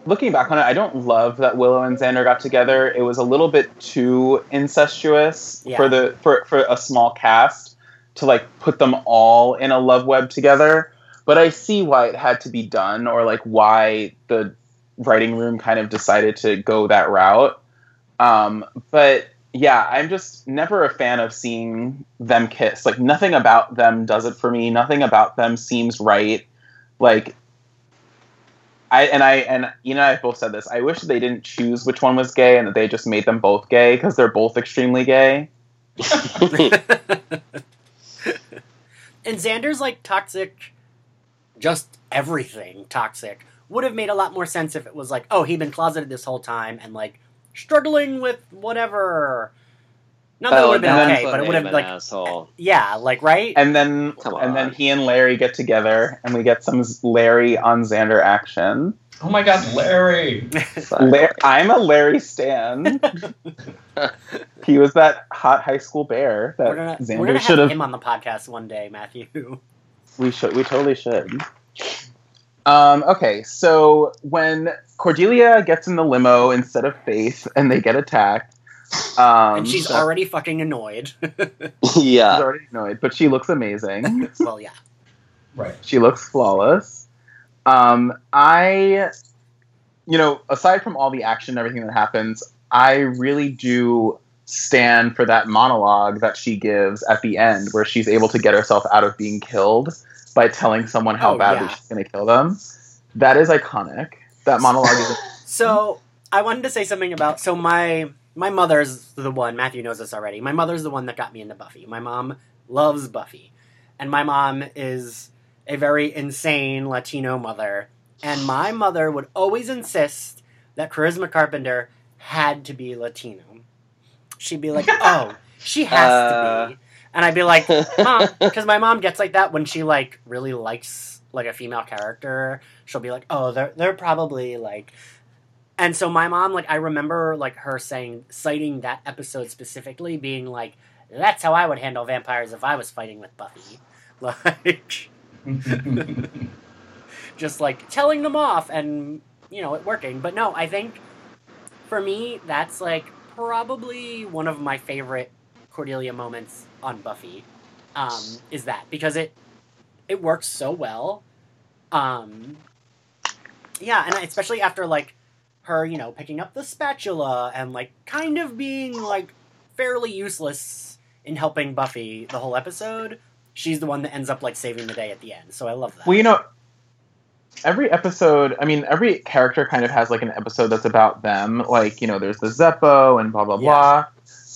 B: looking back on it, I don't love that Willow and Xander got together. It was a little bit too incestuous
A: Yeah.
B: for the for for a small cast to like put them all in a love web together. But I see why it had to be done or like why the writing room kind of decided to go that route. Um, but yeah, I'm just never a fan of seeing them kiss. Like nothing about them does it for me. Nothing about them seems right. Like I and I and you know I have both said this. I wish they didn't choose which one was gay and that they just made them both gay because they're both extremely gay.
A: and Xander's like toxic, just everything toxic would have made a lot more sense if it was like, oh, he'd been closeted this whole time and like struggling with whatever. Not that it would have been okay, but it would have like,
D: asshole.
A: yeah, like right.
B: And then
D: Come
B: and then he and Larry get together and we get some Larry on Xander action.
C: Oh my God, Larry!
B: La- I'm a Larry Stan. he was that hot high school bear that
A: we're gonna
B: Xander should
A: have
B: have
A: him on the podcast one day, Matthew.
B: We should. We totally should. Um, okay, so when Cordelia gets in the limo instead of Faith, and they get attacked, um,
A: and she's
B: she's
A: already fucking annoyed.
D: yeah.
B: already annoyed, but she looks amazing.
A: well, yeah.
C: Right.
B: she looks flawless. Um, I, you know, aside from all the action and everything that happens, I really do stand for that monologue that she gives at the end, where she's able to get herself out of being killed by telling someone how
A: Oh,
B: badly
A: yeah.
B: she's going to kill them. That is iconic. That monologue is.
A: So I wanted to say something about so my my mother's the one Matthew knows this already. My mother's the one that got me into Buffy. My mom loves Buffy, and my mom is a very insane Latino mother. And my mother would always insist that Charisma Carpenter had to be Latino. She'd be like, "Oh, she has to
D: Uh.
A: be," and I'd be like, "Mom," because my mom gets like that when she like really likes like a female character. She'll be like, "Oh, they're they're probably like." And so my mom, like, I remember like her saying, citing that episode specifically, being like, "That's how I would handle vampires if I was fighting with Buffy," like, just like telling them off and you know it working. But no, I think for me that's like probably one of my favorite Cordelia moments on Buffy. Um, is that because it it works so well. Um, yeah, and especially after like her, you know, picking up the spatula and like kind of being like fairly useless in helping Buffy the whole episode. She's the one that ends up like saving the day at the end. So I love that.
B: well, you know, every episode. I mean, every character kind of has like an episode that's about them. Like, you know, there's the Zeppo and blah blah
A: Yeah.
B: blah.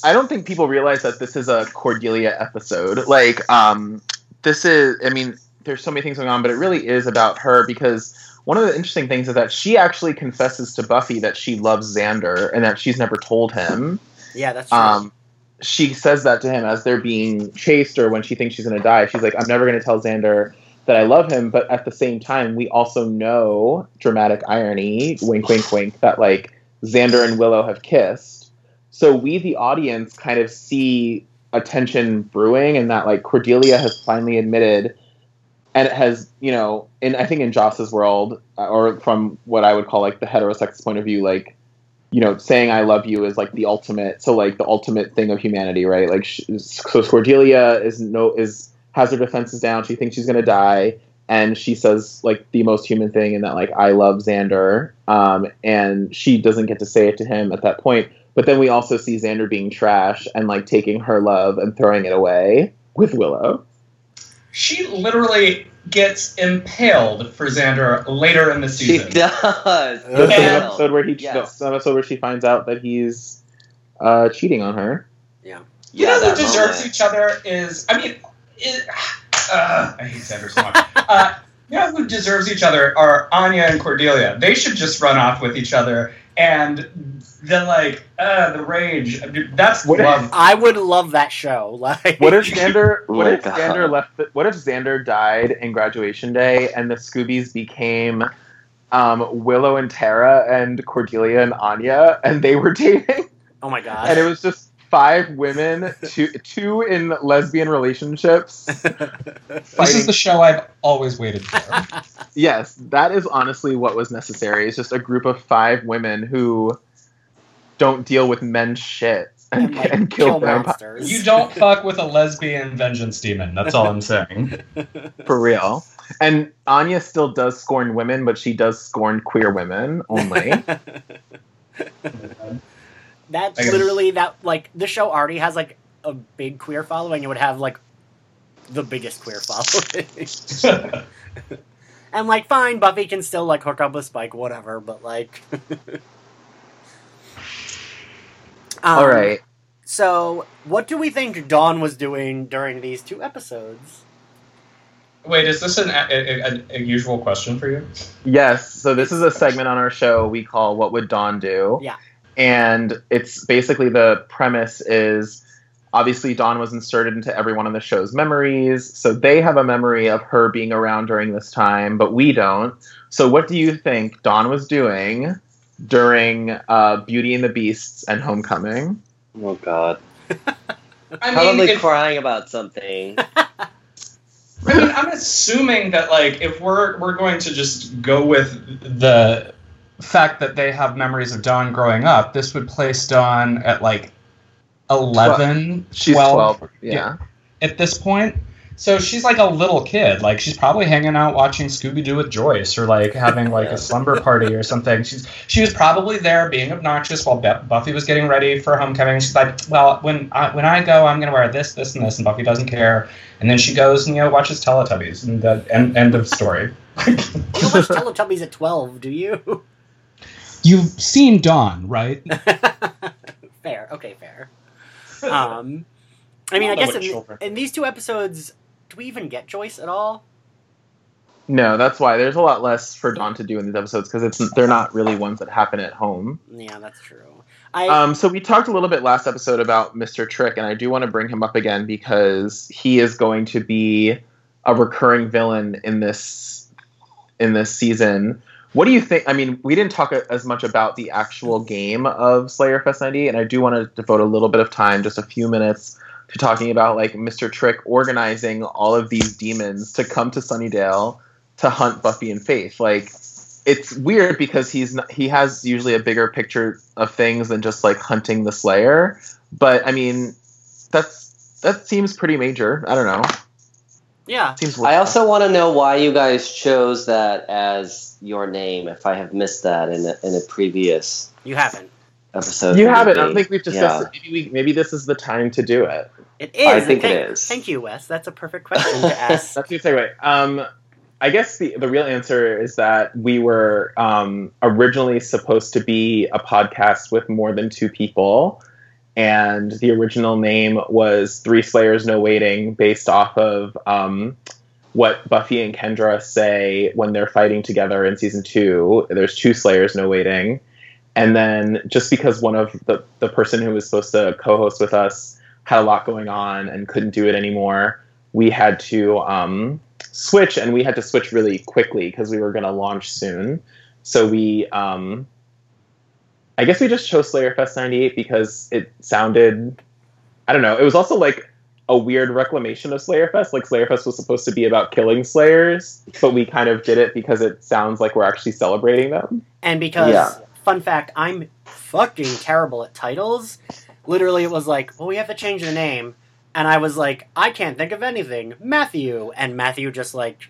B: I don't think people realize that this is a Cordelia episode. Like, um, this is. I mean, there's so many things going on, but it really is about her because one of the interesting things is that she actually confesses to Buffy that she loves Xander and that she's never told him.
A: yeah, that's true.
B: Um, she says that to him as they're being chased or when she thinks she's going to die. She's like, I'm never going to tell Xander that I love him. But at the same time, we also know, dramatic irony, wink, wink, wink, that like Xander and Willow have kissed. So we, the audience, kind of see a tension brewing and that like Cordelia has finally admitted. And it has you know in I think in Joss's world uh, or from what I would call like the heterosex point of view like you know saying I love you is like the ultimate so like the ultimate thing of humanity right? Like so Cordelia is no is has her defenses down. She thinks she's gonna die. And she says like the most human thing in that like I love Xander. Um, and she doesn't get to say it to him at that point. But then we also see Xander being trash and like taking her love and throwing it away with Willow
C: She literally gets impaled for Xander later in the season.
D: She does.
B: There's an
C: And-
B: episode where he
D: Yes.
B: the episode where she finds out that he's uh, cheating on her.
C: You
D: Yeah,
C: know who deserves
D: moment.
C: each other is, I mean, it, uh, I hate Xander so much. Uh, you know who deserves each other are Anya and Cordelia. They should just run off with each other and then like, uh, the rage. I mean, That's
B: What if-
A: I would love that show. Like,
B: What if Xander? What if Xander left? The, what if Xander died in graduation day and the Scoobies became um, Willow and Tara and Cordelia and Anya and they were dating
A: Oh my god!
B: and it was just five women, two two in lesbian relationships.
C: This is the show I've always waited for.
B: Yes, that is honestly what was necessary. It's just a group of five women who don't deal with men's shit and,
A: and, like,
B: and kill,
A: kill
B: vampires
A: monsters.
C: You don't fuck with a lesbian vengeance demon. That's all I'm saying.
B: for real. And Anya still does scorn women, but she does scorn queer women only.
A: That's literally that. Like the show already has like a big queer following. It would have like the biggest queer following. and like, fine, Buffy can still like hook up with Spike, whatever. But like, Um,
B: All right.
A: So, what do we think Dawn was doing during these two episodes?
C: Wait, is this an, a, a, a question for you?
B: Yes. So this is a segment on our show we call "What Would Dawn Do?"
A: Yeah.
B: And it's basically the premise is obviously Dawn was inserted into every one of the show's memories, so they have a memory of her being around during this time, but we don't. So what do you think Dawn was doing during uh, Beauty and the Beasts and Homecoming?
D: Oh God.
C: I
D: Probably
C: mean, if,
D: crying about something.
C: I mean, I'm assuming that like if we're we're going to just go with the fact that they have memories of Dawn growing up, this would place Dawn at like 11,
B: She's
C: 12,
B: 12. yeah.
C: at this point. So she's like a little kid. Like she's probably hanging out watching Scooby Doo with Joyce, or like having like a slumber party or something. She's she was probably there being obnoxious while Bu- Buffy was getting ready for homecoming. She's like, well, when I, when I go, I'm gonna wear this, this, and this, and Buffy doesn't care. And then she goes and you know watches Teletubbies, and the end end of story.
A: You don't watch Teletubbies at 12, do you?
C: You've seen Dawn, right?
A: fair. Okay, fair. Um, I mean, I
C: Although
A: guess in, in these two episodes, do we even get Joyce at all?
B: No, that's why there's a lot less for Dawn to do in these episodes because it's they're not really ones that happen at home.
A: Yeah, that's true. I
B: Um, so we talked a little bit last episode about Mr. Trick, and I do want to bring him up again because he is going to be a recurring villain in this in this season. What do you think? I mean, we didn't talk as much about the actual game of Slayer Fest 90, and I do want to devote a little bit of time, just a few minutes, to talking about like Mr. Trick organizing all of these demons to come to Sunnydale to hunt Buffy and Faith. Like, it's weird because he's not, he has usually a bigger picture of things than just like hunting the Slayer. But I mean, that's that seems pretty major. I don't know.
A: yeah.
B: Seems.
D: I also want to know why you guys chose that as your name. If I have missed that in a, in a previous
A: You haven't.
D: Episode,
B: you have it. I don't think we've discussed
D: Yeah.
B: it. Maybe we, maybe this is the time to do it.
A: It is.
D: I think
A: and thank,
D: is.
A: Thank you, Wes. That's a perfect question to ask.
B: That's the segue. Um, I guess the the real answer is that we were um, originally supposed to be a podcast with more than two people, and the original name was Three Slayers No Waiting, based off of um, what Buffy and Kendra say when they're fighting together in season two. There's two Slayers No Waiting, and then just because one of the the person who was supposed to co-host with us had a lot going on and couldn't do it anymore, we had to um, switch, and we had to switch really quickly because we were going to launch soon. So we, um, I guess we just chose Slayer Fest '98 because it sounded, I don't know. It was also like a weird reclamation of Slayerfest. Like Slayerfest was supposed to be about killing Slayers, but we kind of did it because it sounds like we're actually celebrating them.
A: And because,
D: Yeah.
A: Fun fact, I'm fucking terrible at titles. Literally, it was like, well, we have to change the name. And I was like, I can't think of anything. Matthew. And Matthew just, like,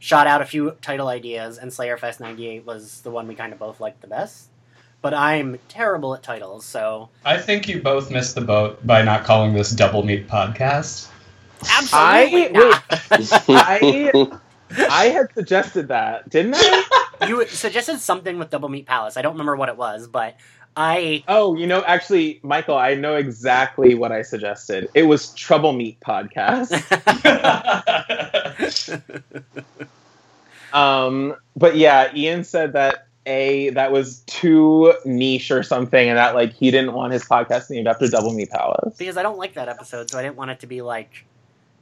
A: shot out a few title ideas, and Slayerfest 98 was the one we kind of both liked the best. But I'm terrible at titles, so
C: I think you both missed the boat by not calling this Double Meat Podcast.
A: absolutely
B: I-
A: not.
B: I I had suggested that, didn't I?
A: you suggested something with Double Meat Palace. I don't remember what it was, but I
B: Oh, you know, actually, Michael, I know exactly what I suggested. It was Trouble Meat Podcast. Um, but yeah, Ian said that a that was too niche or something, and that like he didn't want his podcast named after Double Meat Palace.
A: because I don't like that episode, so I didn't want it to be like.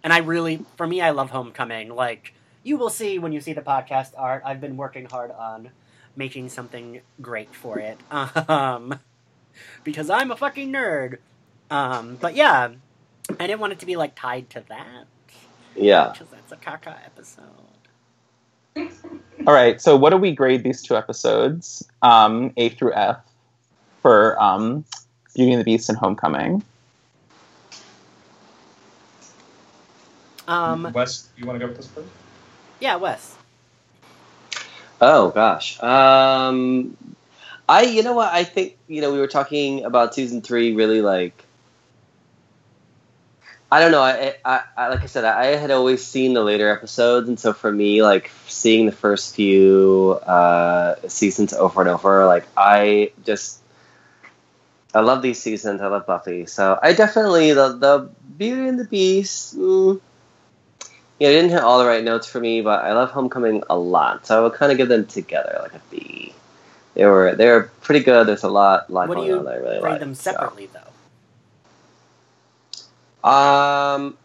A: And I really, for me, I love Homecoming. Like you will see when you see the podcast art, I've been working hard on making something great for it. Um, because I'm a fucking nerd. Um, but yeah, I didn't want it to be like tied to that
D: yeah.
A: because that's a caca episode.
B: All right, so what do we grade these two episodes, um, A through F, for um, Beauty and the Beast and Homecoming?
A: Um,
C: Wes, you want to go with this first?
A: Yeah, Wes.
D: Oh gosh. Um, I you know what I think you know we were talking about season three really like. I don't know. I, I, I like I said, I had always seen the later episodes, and so for me, like seeing the first few uh, seasons over and over, like I just, I love these seasons. I love Buffy, so I definitely the the Beauty and the Beast. Mm, yeah, it didn't hit all the right notes for me, but I love Homecoming a lot, so I would kind of give them together like a B. They were they were pretty good. There's a lot, lot
A: What do you
D: on that I really
A: Grade
D: like.
A: them
D: so.
A: separately though.
D: Um,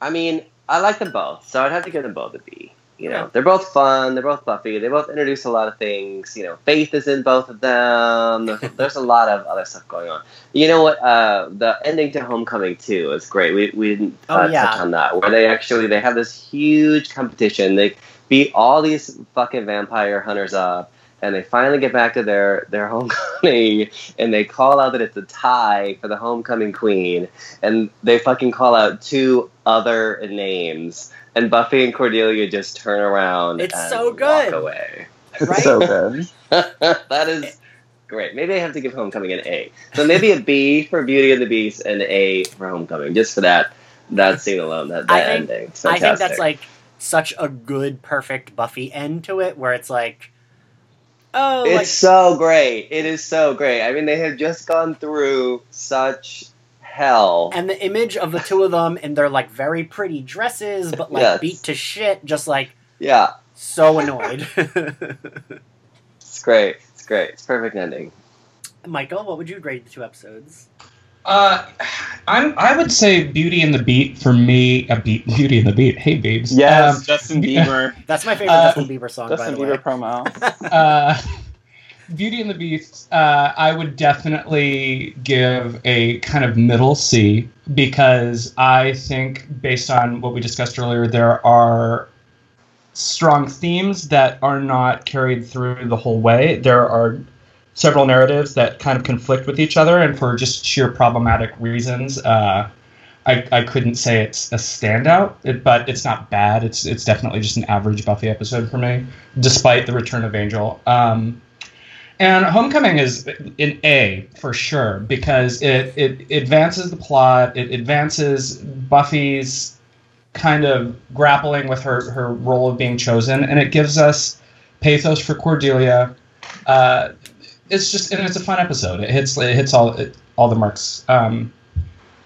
D: I mean, I like them both, so I'd have to give them both a B. You know, they're both fun. They're both Buffy. They both introduce a lot of things. You know, Faith is in both of them. There's, a lot of other stuff going on. You know what? Uh, the ending to Homecoming too is great. We we didn't
A: Oh,
D: uh,
A: yeah.
D: touch on that. Where they actually they have this huge competition. They beat all these fucking vampire hunters up. And they finally get back to their, their homecoming, and they call out that it's a tie for the homecoming queen and they fucking call out two other names, and Buffy and Cordelia just turn around.
A: It's
D: and
A: so good.
D: Walk away.
A: Right?
B: So good.
D: that is great. Maybe I have to give Homecoming an A. So maybe a B for Beauty and the Beast and an A for Homecoming, just for that that scene alone, that,
A: I think-
D: ending. It's
A: I think that's like such a good, perfect Buffy end to it, where it's like, oh,
D: It's
A: like
D: so great. It is so great. I mean, they have just gone through such hell.
A: and the image of the two of them in their like very pretty dresses, but like
D: Yes.
A: beat to shit, just like
D: yeah,
A: so annoyed.
D: it's great. It's great. It's a perfect ending.
A: Michael, what would you grade the two episodes?
C: Uh, I'm. I would say Beauty and the Beat for me. A beat. Beauty and the Beat. Hey, babes.
B: Yes,
C: Um,
B: Justin Bieber.
A: That's my favorite
C: Uh,
A: Justin Bieber song,
B: Justin
A: by the
B: Bieber
A: way.
B: promo.
C: uh, Beauty and the Beast, uh, I would definitely give a kind of middle C because I think, based on what we discussed earlier, there are strong themes that are not carried through the whole way. There are several narratives that kind of conflict with each other, and for just sheer problematic reasons, uh, I, I couldn't say it's a standout, but it's not bad. It's it's definitely just an average Buffy episode for me, despite the return of Angel. Um, and Homecoming is an A for sure because it, it advances the plot. It advances Buffy's kind of grappling with her, her role of being chosen, and it gives us pathos for Cordelia. Uh, it's just and it's a fun episode. It hits it hits all all the marks. Um,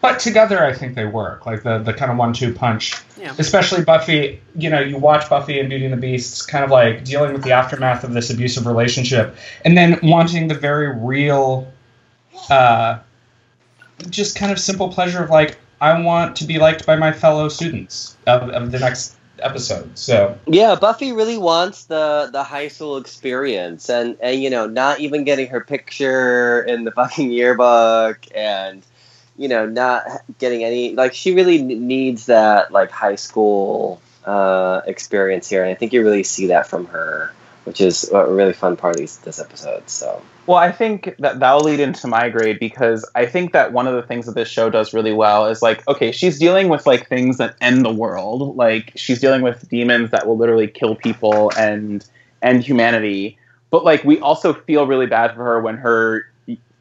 C: but together, I think they work. Like the the kind of one-two punch
A: Yeah.
C: especially Buffy, you know, you watch Buffy and Beauty and the Beast kind of like dealing with the aftermath of this abusive relationship and then wanting the very real uh just kind of simple pleasure of like I want to be liked by my fellow students of, of the next episode. So
D: Yeah, Buffy really wants the the high school experience, and and you know, not even getting her picture in the fucking yearbook, and you know, not getting any like she really needs that like high school uh, experience here, and I think you really see that from her, which is a really fun part of these, this episode. So
B: Well, I think that that'll lead into my grade because I think that one of the things that this show does really well is like, okay, she's dealing with like things that end the world. Like she's dealing with demons that will literally kill people and end humanity. But like we also feel really bad for her when her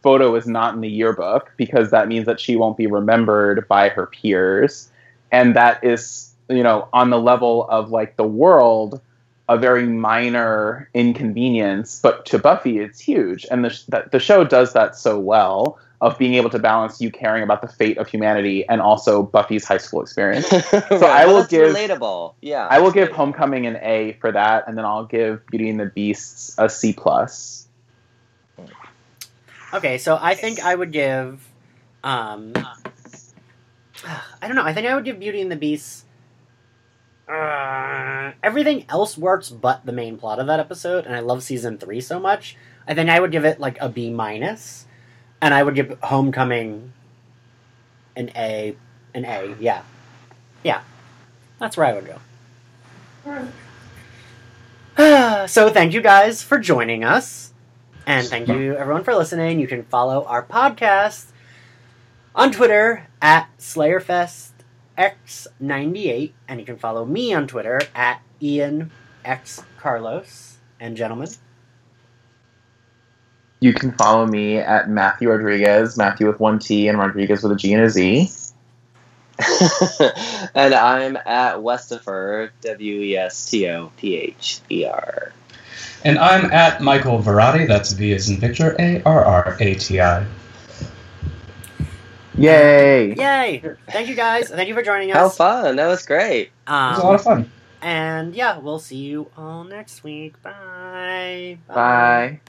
B: photo is not in the yearbook because that means that she won't be remembered by her peers. And that is, you know, on the level of like the world, a very minor inconvenience, but to Buffy, it's huge. And the, that the show does that so well of being able to balance you caring about the fate of humanity and also Buffy's high school experience.
D: so
B: I will give-
D: relatable. Yeah,
B: I will give Homecoming an A for that, and then I'll give Beauty and the Beasts a C plus.
A: Okay, so I think I would give. Um, I don't know. I think I would give Beauty and the Beast. Uh, everything else works but the main plot of that episode, and I love season three so much. I think I would give it like a B minus, and I would give Homecoming an A. An A, yeah, yeah. That's where I would go. so thank you guys for joining us. And thank you everyone for listening. You can follow our podcast on Twitter at SlayerFestX98. And you can follow me on Twitter at Ian X Carlos. And gentlemen,
B: You can follow me at Matthew Rodriguez, Matthew with one T and Rodriguez with a G and a Z.
D: and I'm at Westopher, W E S T O P H E R.
C: And I'm at Michael Varrati. That's V as in Victor, A R R A T I.
B: Yay!
A: yay! Thank you guys. Thank you for joining us.
D: How
A: us.
D: fun! That was great.
C: It was a lot
A: Um,
C: of fun.
A: and yeah, we'll see you all next week. Bye.
B: Bye.